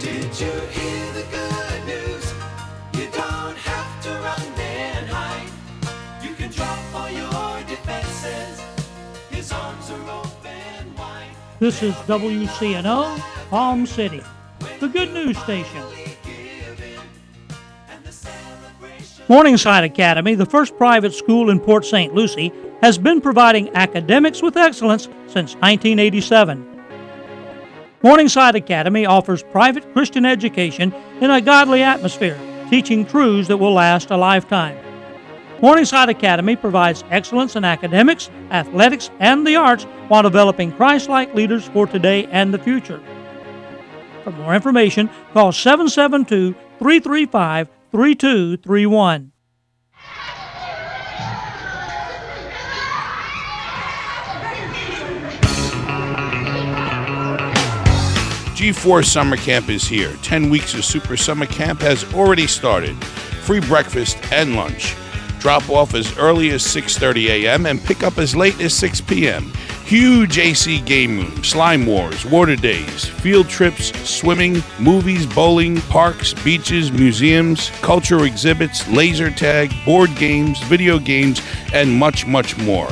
Did you hear the good news? You don't have to run and hide. You can drop all your defenses. His arms are open wide. This is WCNO, Palm City, the good news station. Morningside Academy, the first private school in Port St. Lucie, has been providing academics with excellence since 1987. Morningside Academy offers private Christian education in a godly atmosphere, teaching truths that will last a lifetime. Morningside Academy provides excellence in academics, athletics, and the arts while developing Christ like leaders for today and the future. For more information, call 772 335 3231. G4 Summer Camp is here. 10 weeks of Super Summer Camp has already started. Free breakfast and lunch. Drop off as early as 6:30 a.m. and pick up as late as 6 p.m. Huge AC game room, slime wars, water days, field trips, swimming, movies, bowling, parks, beaches, museums, cultural exhibits, laser tag, board games, video games, and much, much more.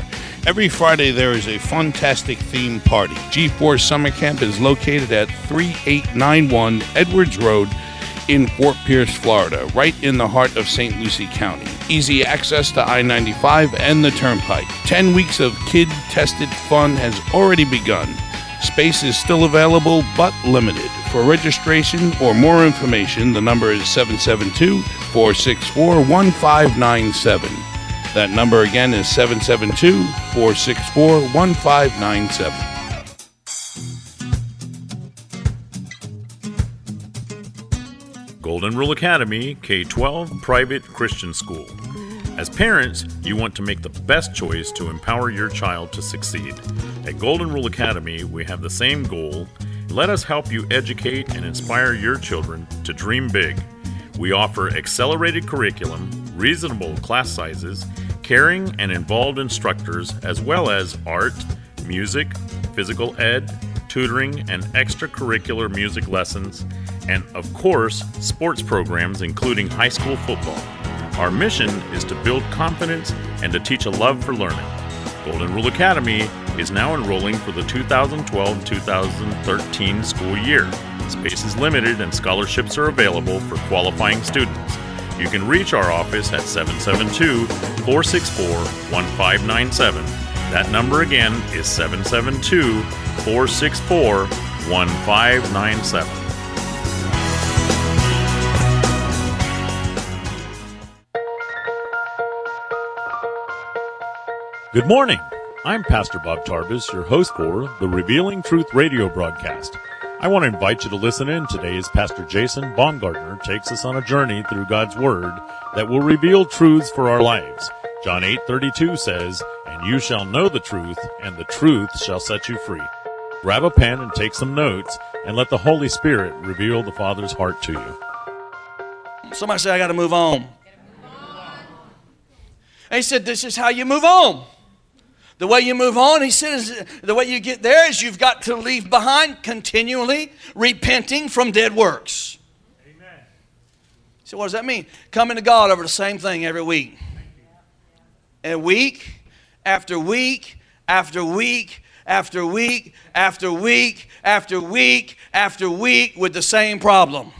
Every Friday there is a fantastic theme party. G4 Summer Camp is located at 3891 Edwards Road in Fort Pierce, Florida, right in the heart of St. Lucie County. Easy access to I 95 and the Turnpike. 10 weeks of kid tested fun has already begun. Space is still available but limited. For registration or more information, the number is 772 464 1597. That number again is 772 464 1597. Golden Rule Academy K 12 Private Christian School. As parents, you want to make the best choice to empower your child to succeed. At Golden Rule Academy, we have the same goal. Let us help you educate and inspire your children to dream big. We offer accelerated curriculum, reasonable class sizes, caring and involved instructors, as well as art, music, physical ed, tutoring, and extracurricular music lessons, and of course, sports programs, including high school football. Our mission is to build confidence and to teach a love for learning. Golden Rule Academy is now enrolling for the 2012 2013 school year. Space is limited and scholarships are available for qualifying students. You can reach our office at 772 464 1597. That number again is 772 464 1597. Good morning. I'm Pastor Bob Tarbus, your host for the Revealing Truth radio broadcast. I want to invite you to listen in today as Pastor Jason Baumgartner takes us on a journey through God's Word that will reveal truths for our lives. John 8:32 says, "And you shall know the truth, and the truth shall set you free." Grab a pen and take some notes, and let the Holy Spirit reveal the Father's heart to you. Somebody say, I got to move on. He said, This is how you move on. The way you move on, he says, the way you get there is you've got to leave behind continually repenting from dead works. Amen. So, what does that mean? Coming to God over the same thing every week. And week after week after week after week after week after week after week with the same problem.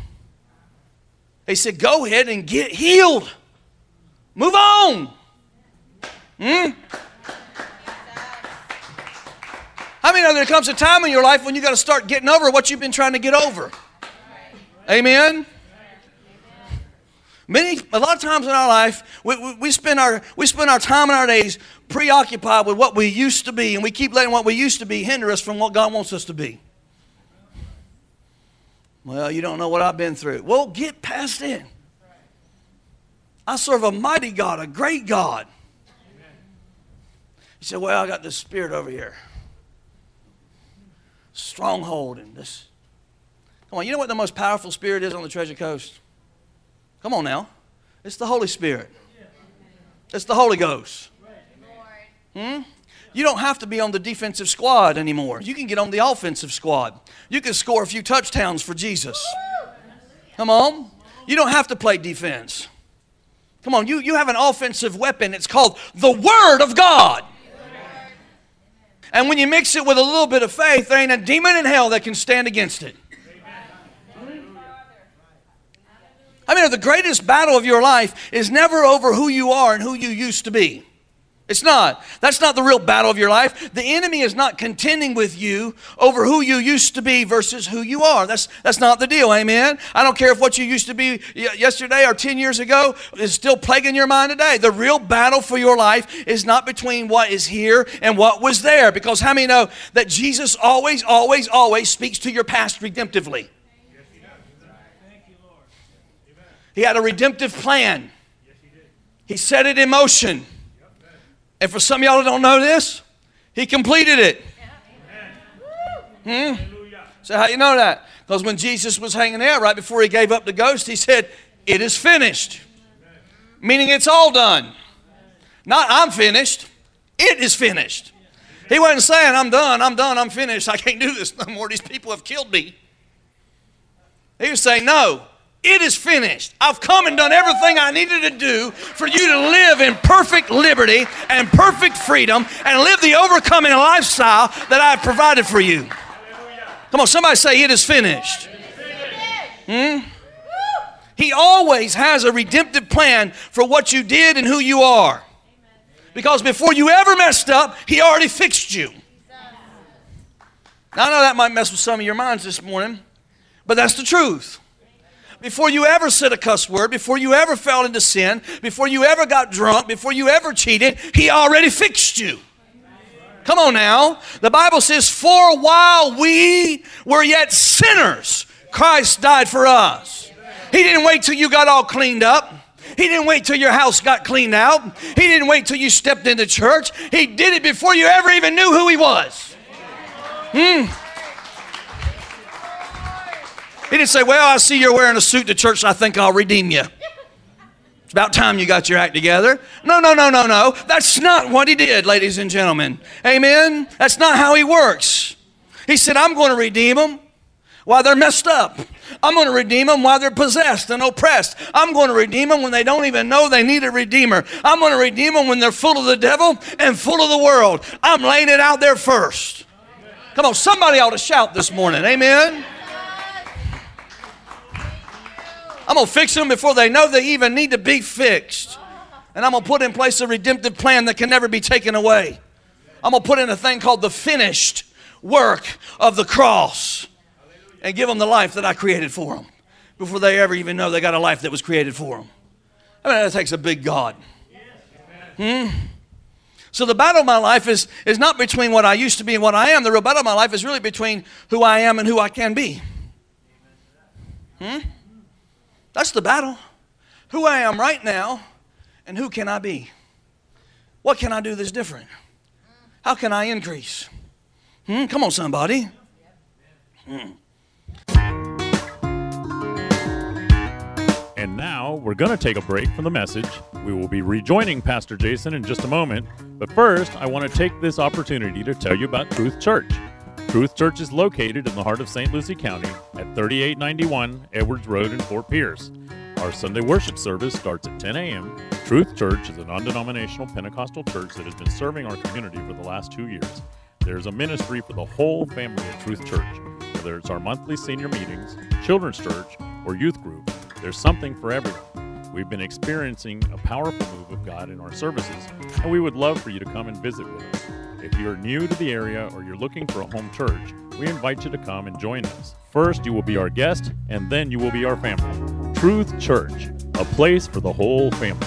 He said, Go ahead and get healed. Move on. Hmm? Many know there comes a time in your life when you got to start getting over what you've been trying to get over? Amen. Many, a lot of times in our life, we, we, we, spend our, we spend our time and our days preoccupied with what we used to be, and we keep letting what we used to be hinder us from what God wants us to be. Well, you don't know what I've been through. Well, get past it. I serve a mighty God, a great God. You say, Well, I got this spirit over here. Stronghold and this. Come on, you know what the most powerful spirit is on the treasure coast? Come on now. It's the Holy Spirit. It's the Holy Ghost. Hmm? You don't have to be on the defensive squad anymore. You can get on the offensive squad. You can score a few touchdowns for Jesus. Come on. You don't have to play defense. Come on, you, you have an offensive weapon. It's called the Word of God. And when you mix it with a little bit of faith, there ain't a demon in hell that can stand against it. I mean, the greatest battle of your life is never over who you are and who you used to be. It's not. That's not the real battle of your life. The enemy is not contending with you over who you used to be versus who you are. That's, that's not the deal. Amen. I don't care if what you used to be yesterday or 10 years ago is still plaguing your mind today. The real battle for your life is not between what is here and what was there. Because how many know that Jesus always, always, always speaks to your past redemptively? He had a redemptive plan. Yes, he did. He set it in motion. And for some of y'all that don't know this, he completed it. Hmm? So how you know that? Because when Jesus was hanging there right before he gave up the ghost, he said, "It is finished," meaning it's all done. Not I'm finished. It is finished. He wasn't saying, "I'm done. I'm done. I'm finished. I can't do this no more. These people have killed me." He was saying, "No, it is finished. I've come and done everything I needed to do for you to live in perfect liberty and perfect freedom and live the overcoming lifestyle that I've provided for you. Come on, somebody say, It is finished. Hmm? He always has a redemptive plan for what you did and who you are. Because before you ever messed up, He already fixed you. Now, I know that might mess with some of your minds this morning, but that's the truth before you ever said a cuss word, before you ever fell into sin, before you ever got drunk, before you ever cheated, He already fixed you. Come on now. The Bible says, For while we were yet sinners, Christ died for us. He didn't wait till you got all cleaned up. He didn't wait till your house got cleaned out. He didn't wait till you stepped into church. He did it before you ever even knew who He was. Hmm. He didn't say, Well, I see you're wearing a suit to church, so I think I'll redeem you. It's about time you got your act together. No, no, no, no, no. That's not what he did, ladies and gentlemen. Amen? That's not how he works. He said, I'm going to redeem them while they're messed up. I'm going to redeem them while they're possessed and oppressed. I'm going to redeem them when they don't even know they need a redeemer. I'm going to redeem them when they're full of the devil and full of the world. I'm laying it out there first. Come on, somebody ought to shout this morning. Amen. I'm going to fix them before they know they even need to be fixed. And I'm going to put in place a redemptive plan that can never be taken away. I'm going to put in a thing called the finished work of the cross and give them the life that I created for them before they ever even know they got a life that was created for them. I mean, that takes a big God. Hmm? So the battle of my life is, is not between what I used to be and what I am. The real battle of my life is really between who I am and who I can be. Hmm? That's the battle. Who I am right now and who can I be? What can I do that's different? How can I increase? Hmm? Come on, somebody. Hmm. And now we're going to take a break from the message. We will be rejoining Pastor Jason in just a moment. But first, I want to take this opportunity to tell you about Truth Church. Truth Church is located in the heart of St. Lucie County at 3891 Edwards Road in Fort Pierce. Our Sunday worship service starts at 10 a.m. Truth Church is a non denominational Pentecostal church that has been serving our community for the last two years. There's a ministry for the whole family at Truth Church. Whether it's our monthly senior meetings, children's church, or youth group, there's something for everyone. We've been experiencing a powerful move of God in our services, and we would love for you to come and visit with us. If you're new to the area or you're looking for a home church, we invite you to come and join us. First, you will be our guest, and then you will be our family. Truth Church, a place for the whole family.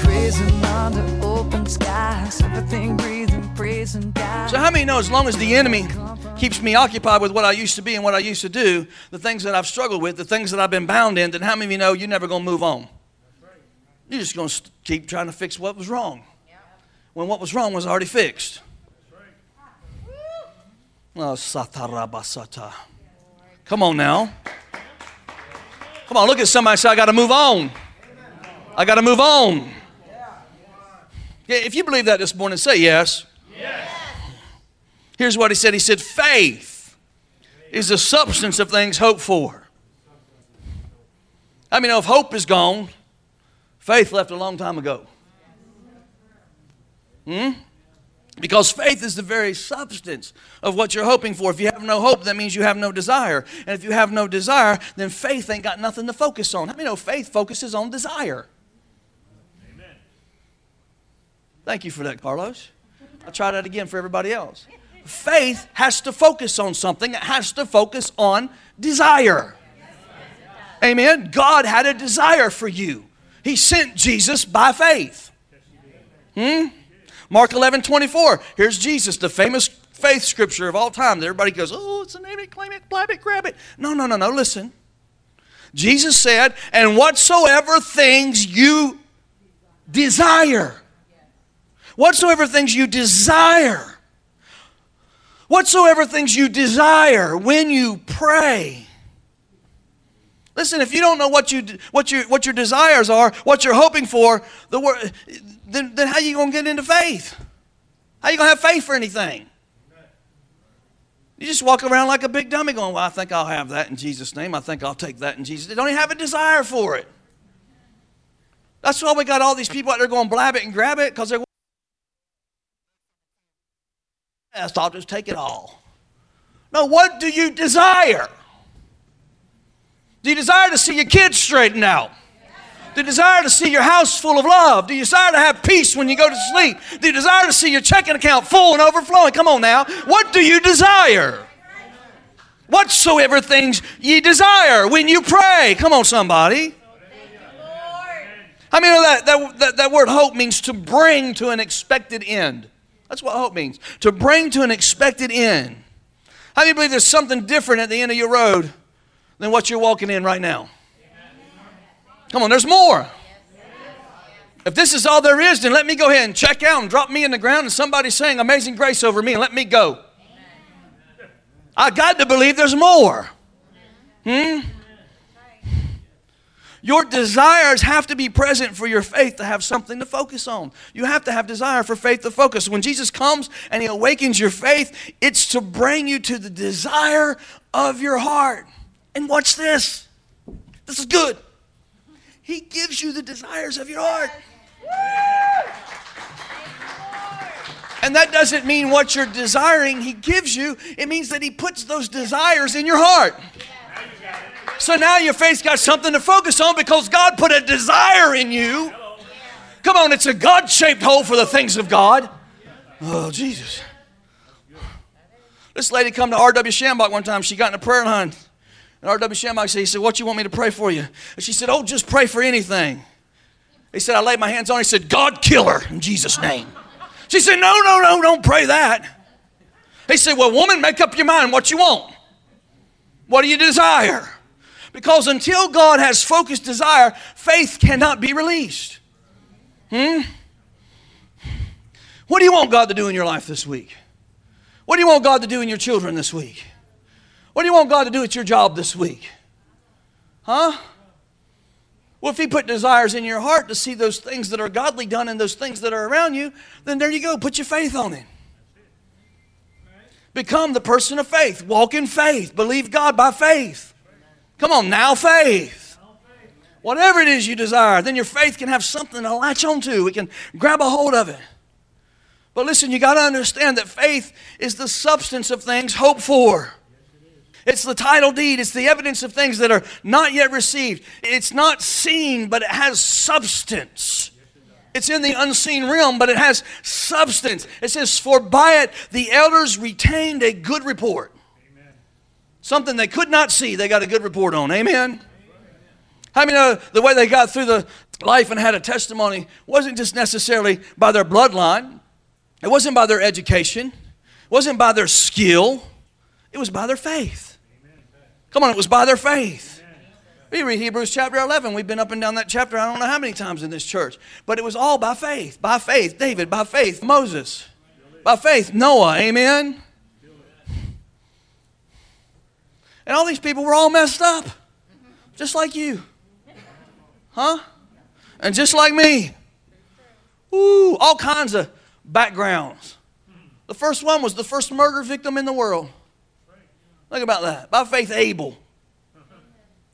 Praising under open skies, everything breathing, praising God. So, how many know as long as the enemy keeps me occupied with what I used to be and what I used to do, the things that I've struggled with, the things that I've been bound in, then how many of you know you're never going to move on? You're just going to keep trying to fix what was wrong when what was wrong was already fixed. Oh. Come on now. Come on, look at somebody say, I got to move on. I got to move on. Yeah, if you believe that this morning, say yes. yes. Here's what he said He said, faith is the substance of things hoped for. I mean, if hope is gone, faith left a long time ago. Hmm? Because faith is the very substance of what you're hoping for. If you have no hope, that means you have no desire. And if you have no desire, then faith ain't got nothing to focus on. How many know faith focuses on desire? Amen. Thank you for that, Carlos. I'll try that again for everybody else. Faith has to focus on something, it has to focus on desire. Amen. God had a desire for you, He sent Jesus by faith. Hmm? Mark 11, 24. Here's Jesus, the famous faith scripture of all time everybody goes, oh, it's a name it, claim it, blab it, grab it. No, no, no, no. Listen. Jesus said, and whatsoever things you desire, whatsoever things you desire, whatsoever things you desire when you pray. Listen, if you don't know what you what your what your desires are, what you're hoping for, the word then, then how are you going to get into faith? How you going to have faith for anything? You just walk around like a big dummy going, Well, I think I'll have that in Jesus' name. I think I'll take that in Jesus' They don't even have a desire for it. That's why we got all these people out there going, blab it and grab it, because they're I'll just take it all. No, what do you desire? Do you desire to see your kids straightened out? The desire to see your house full of love, the desire to have peace when you go to sleep, the desire to see your checking account full and overflowing. Come on now. What do you desire? Whatsoever things ye desire when you pray. Come on, somebody. I mean, that, that, that, that word hope means to bring to an expected end. That's what hope means. To bring to an expected end. How do you believe there's something different at the end of your road than what you're walking in right now? Come on, there's more. If this is all there is, then let me go ahead and check out and drop me in the ground and somebody saying amazing grace over me and let me go. I got to believe there's more. Hmm? Your desires have to be present for your faith to have something to focus on. You have to have desire for faith to focus. When Jesus comes and He awakens your faith, it's to bring you to the desire of your heart. And watch this. This is good. He gives you the desires of your heart. And that doesn't mean what you're desiring He gives you, it means that He puts those desires in your heart. So now your faith's got something to focus on because God put a desire in you. Come on, it's a God shaped hole for the things of God. Oh, Jesus. This lady come to R.W. Schambach one time. She got in a prayer line. And R.W. Schambach said, he said, what you want me to pray for you? And she said, oh, just pray for anything. He said, I laid my hands on her. He said, God kill her in Jesus' name. She said, no, no, no, don't pray that. He said, well, woman, make up your mind what you want. What do you desire? Because until God has focused desire, faith cannot be released. Hmm? What do you want God to do in your life this week? What do you want God to do in your children this week? What do you want God to do at your job this week? Huh? Well, if He put desires in your heart to see those things that are godly done and those things that are around you, then there you go. Put your faith on it. Become the person of faith. Walk in faith. Believe God by faith. Come on, now faith. Whatever it is you desire, then your faith can have something to latch onto. We can grab a hold of it. But listen, you got to understand that faith is the substance of things hoped for. It's the title deed. It's the evidence of things that are not yet received. It's not seen, but it has substance. It's in the unseen realm, but it has substance. It says, For by it the elders retained a good report. Amen. Something they could not see, they got a good report on. Amen. How many know the way they got through the life and had a testimony wasn't just necessarily by their bloodline, it wasn't by their education, it wasn't by their skill, it was by their faith. Come on, it was by their faith. We read Hebrews chapter 11. We've been up and down that chapter I don't know how many times in this church. But it was all by faith. By faith, David. By faith, Moses. By faith, Noah. Amen. And all these people were all messed up. Just like you. Huh? And just like me. Ooh, all kinds of backgrounds. The first one was the first murder victim in the world. Think about that. By faith, Abel.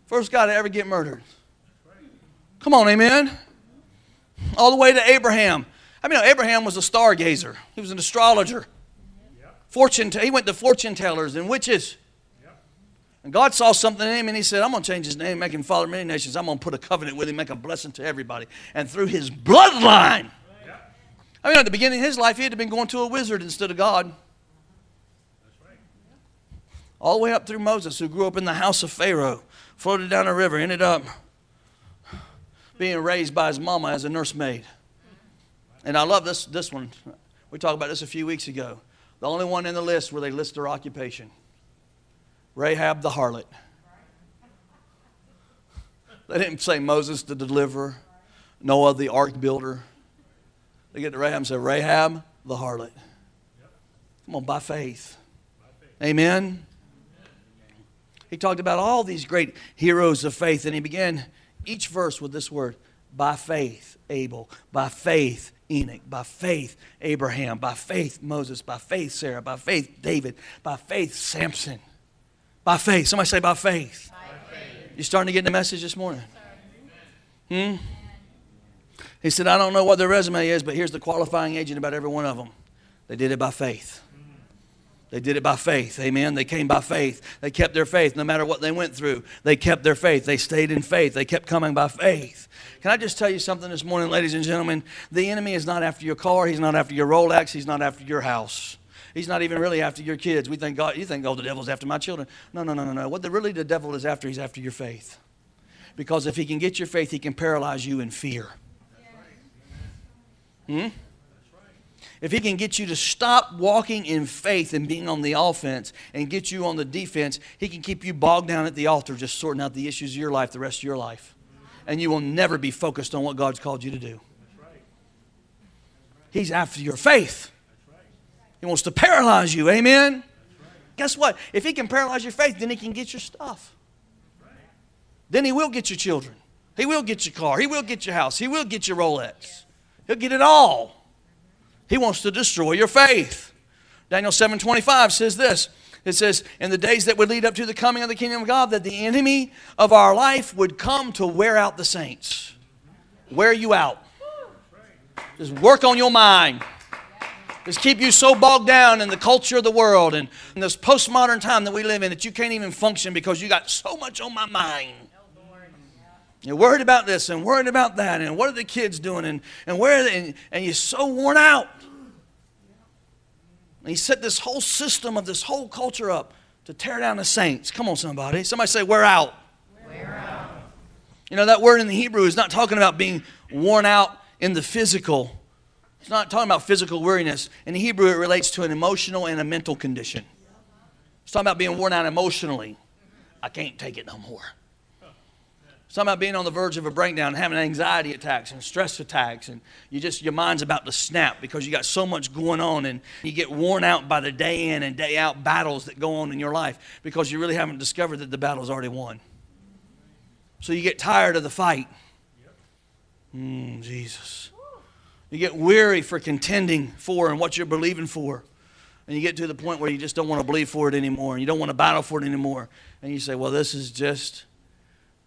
First guy to ever get murdered. Come on, amen. All the way to Abraham. I mean, Abraham was a stargazer. He was an astrologer. Fortune. He went to fortune tellers and witches. And God saw something in him and he said, I'm going to change his name, make him father of many nations. I'm going to put a covenant with him, make a blessing to everybody. And through his bloodline. I mean, at the beginning of his life, he had been going to a wizard instead of God. All the way up through Moses, who grew up in the house of Pharaoh, floated down a river, ended up being raised by his mama as a nursemaid. And I love this, this one. We talked about this a few weeks ago. The only one in the list where they list their occupation Rahab the harlot. They didn't say Moses the deliverer, Noah the ark builder. They get to Rahab and say, Rahab the harlot. Come on, by faith. Amen. He talked about all these great heroes of faith, and he began each verse with this word by faith, Abel, by faith, Enoch, by faith, Abraham, by faith, Moses, by faith, Sarah, by faith, David, by faith, Samson. By faith. Somebody say by faith. By faith. You starting to get the message this morning? Hmm? He said, I don't know what their resume is, but here's the qualifying agent about every one of them. They did it by faith. They did it by faith. Amen. They came by faith. They kept their faith no matter what they went through. They kept their faith. They stayed in faith. They kept coming by faith. Can I just tell you something this morning, ladies and gentlemen? The enemy is not after your car. He's not after your Rolex. He's not after your house. He's not even really after your kids. We think God, you think, oh, the devil's after my children. No, no, no, no, no. What the, really the devil is after, he's after your faith. Because if he can get your faith, he can paralyze you in fear. Hmm? If he can get you to stop walking in faith and being on the offense and get you on the defense, he can keep you bogged down at the altar just sorting out the issues of your life the rest of your life. And you will never be focused on what God's called you to do. He's after your faith. He wants to paralyze you. Amen? Guess what? If he can paralyze your faith, then he can get your stuff. Then he will get your children. He will get your car. He will get your house. He will get your Rolex. He'll get it all. He wants to destroy your faith. Daniel 7:25 says this. It says, "In the days that would lead up to the coming of the kingdom of God, that the enemy of our life would come to wear out the saints." Wear you out. Just work on your mind. Just keep you so bogged down in the culture of the world and in this postmodern time that we live in that you can't even function because you got so much on my mind. You're worried about this and worried about that, and what are the kids doing, and, and where are they, and, and you're so worn out. And he set this whole system of this whole culture up to tear down the saints. Come on, somebody. Somebody say, We're out. We're out. You know, that word in the Hebrew is not talking about being worn out in the physical. It's not talking about physical weariness. In Hebrew, it relates to an emotional and a mental condition. It's talking about being worn out emotionally. I can't take it no more. It's about being on the verge of a breakdown, having anxiety attacks and stress attacks, and you just your mind's about to snap because you got so much going on, and you get worn out by the day in and day out battles that go on in your life because you really haven't discovered that the battle's already won. So you get tired of the fight. Mm, Jesus. You get weary for contending for and what you're believing for. And you get to the point where you just don't want to believe for it anymore, and you don't want to battle for it anymore. And you say, Well, this is just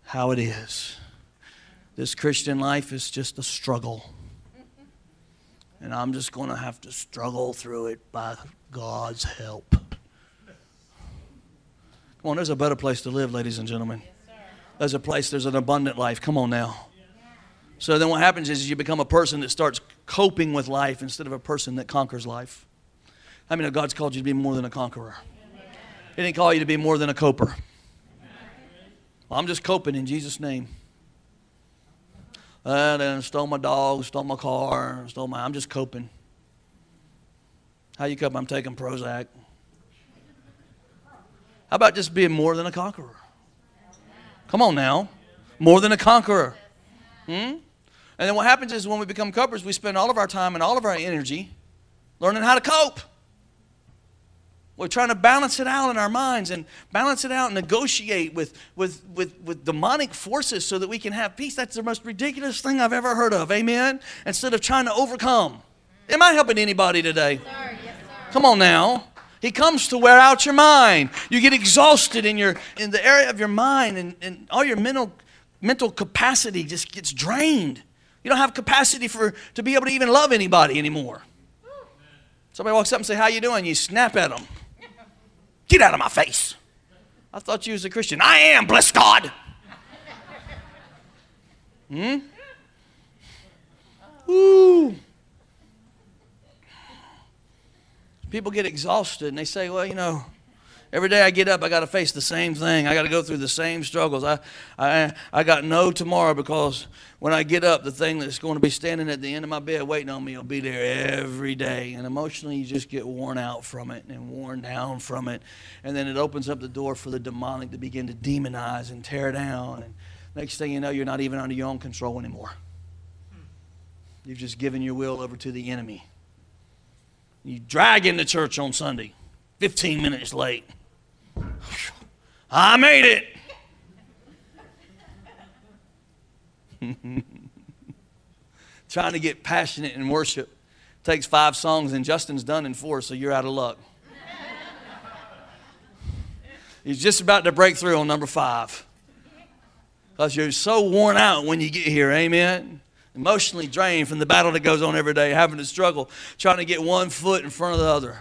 how it is. This Christian life is just a struggle. And I'm just going to have to struggle through it by God's help. Come on, there's a better place to live, ladies and gentlemen. There's a place, there's an abundant life. Come on now. So then what happens is you become a person that starts coping with life instead of a person that conquers life. I mean, God's called you to be more than a conqueror. He didn't call you to be more than a coper. I'm just coping in Jesus' name. And then stole my dog, stole my car, stole my. I'm just coping. How you coping? I'm taking Prozac. How about just being more than a conqueror? Come on now. More than a conqueror. Hmm? And then what happens is when we become copers, we spend all of our time and all of our energy learning how to cope. We're trying to balance it out in our minds and balance it out and negotiate with, with, with, with demonic forces so that we can have peace. That's the most ridiculous thing I've ever heard of. Amen? Instead of trying to overcome. Am I helping anybody today? Yes, yes, Come on now. He comes to wear out your mind. You get exhausted in, your, in the area of your mind and, and all your mental mental capacity just gets drained. You don't have capacity for to be able to even love anybody anymore. Somebody walks up and say, "How you doing?" You snap at them. Get out of my face. I thought you was a Christian. I am, bless God. Hmm? Ooh. People get exhausted and they say, well, you know, every day I get up, I got to face the same thing. I got to go through the same struggles. I, I, I got no tomorrow because when I get up, the thing that's going to be standing at the end of my bed waiting on me will be there every day. And emotionally, you just get worn out from it and worn down from it. And then it opens up the door for the demonic to begin to demonize and tear down. And next thing you know, you're not even under your own control anymore. You've just given your will over to the enemy. You drag into church on Sunday, 15 minutes late. I made it. Trying to get passionate in worship takes five songs, and Justin's done in four, so you're out of luck. He's just about to break through on number five. Because you're so worn out when you get here, amen? Emotionally drained from the battle that goes on every day, having to struggle, trying to get one foot in front of the other.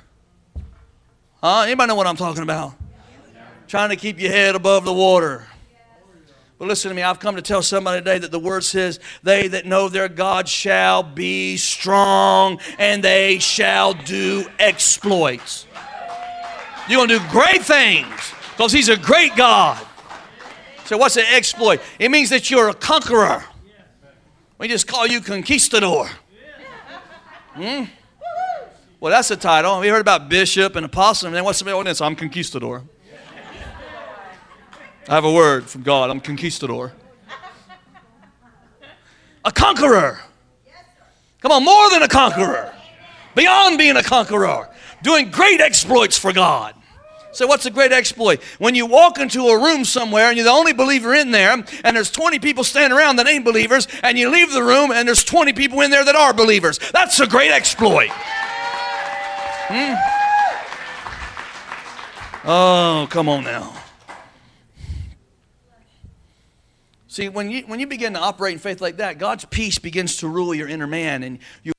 Huh? Anybody know what I'm talking about? Trying to keep your head above the water. But listen to me, I've come to tell somebody today that the word says, They that know their God shall be strong and they shall do exploits. You're going to do great things because He's a great God. So, what's an exploit? It means that you're a conqueror. We just call you conquistador. Hmm? Well, that's a title. You heard about bishop and apostle? And then what's somebody else? I'm conquistador. I have a word from God. I'm conquistador. A conqueror. Come on, more than a conqueror. Beyond being a conqueror. Doing great exploits for God. So, what's a great exploit? When you walk into a room somewhere and you're the only believer in there, and there's 20 people standing around that ain't believers, and you leave the room and there's 20 people in there that are believers. That's a great exploit. Hmm? Oh, come on now. See, when you, when you begin to operate in faith like that, God's peace begins to rule your inner man, and you,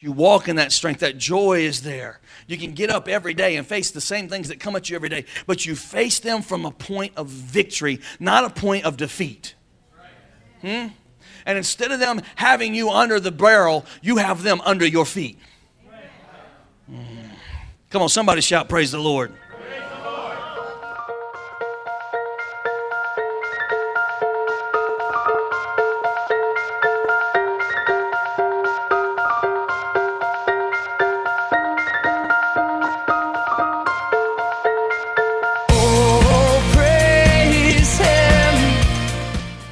you walk in that strength. That joy is there. You can get up every day and face the same things that come at you every day, but you face them from a point of victory, not a point of defeat. Hmm? And instead of them having you under the barrel, you have them under your feet. Hmm. Come on, somebody shout, Praise the Lord.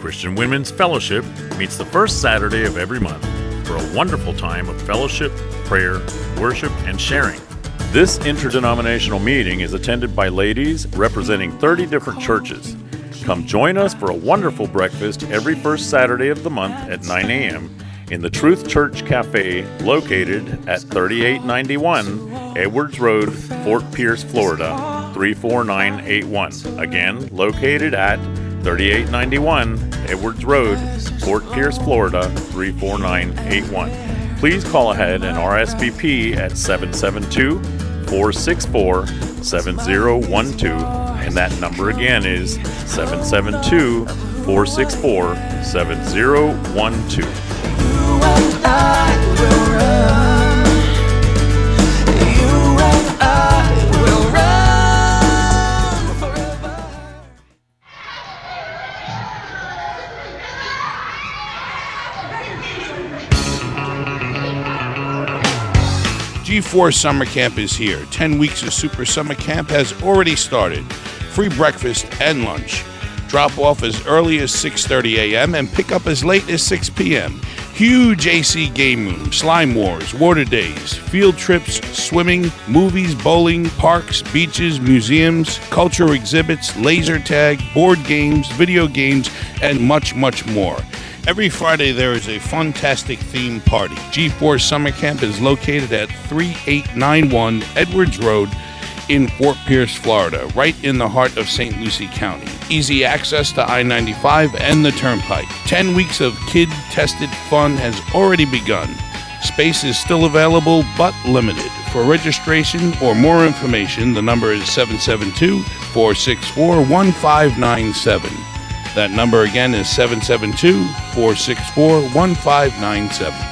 Christian Women's Fellowship meets the first Saturday of every month for a wonderful time of fellowship, prayer, worship, and sharing. This interdenominational meeting is attended by ladies representing 30 different churches. Come join us for a wonderful breakfast every first Saturday of the month at 9 a.m. in the Truth Church Cafe located at 3891 Edwards Road, Fort Pierce, Florida 34981. Again, located at 3891 Edwards Road, Fort Pierce, Florida 34981. Please call ahead and RSVP at 772 464 7012. And that number again is 772 464 7012. G4 Summer Camp is here. 10 weeks of Super Summer Camp has already started. Free breakfast and lunch. Drop off as early as 6:30 a.m. and pick up as late as 6 p.m. Huge AC game room, slime wars, water days, field trips, swimming, movies, bowling, parks, beaches, museums, cultural exhibits, laser tag, board games, video games, and much, much more. Every Friday there is a fantastic theme party. G4 Summer Camp is located at 3891 Edwards Road in Fort Pierce, Florida, right in the heart of St. Lucie County. Easy access to I 95 and the Turnpike. 10 weeks of kid tested fun has already begun. Space is still available but limited. For registration or more information, the number is 772 464 1597. That number again is 772 464 1597.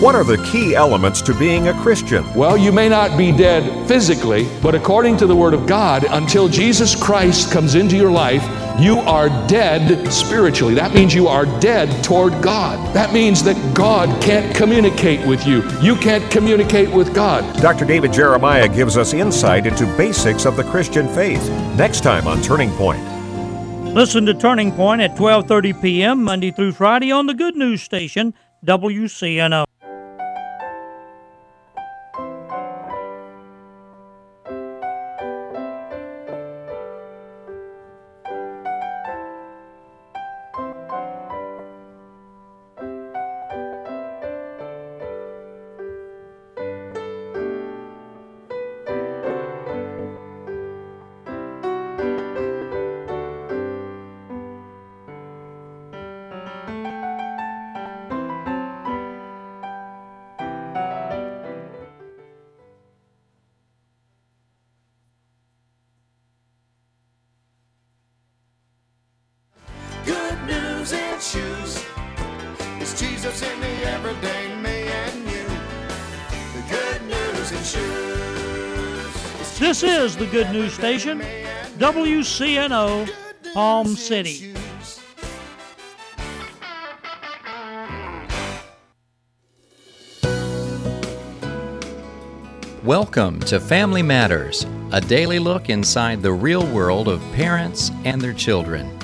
What are the key elements to being a Christian? Well, you may not be dead physically, but according to the Word of God, until Jesus Christ comes into your life, you are dead spiritually. That means you are dead toward God. That means that God can't communicate with you. You can't communicate with God. Dr. David Jeremiah gives us insight into basics of the Christian faith. Next time on Turning Point. Listen to Turning Point at 12:30 p.m. Monday through Friday on the Good News Station WCNO. This is the Good News Station. WCNO, Palm City. Welcome to Family Matters, a daily look inside the real world of parents and their children.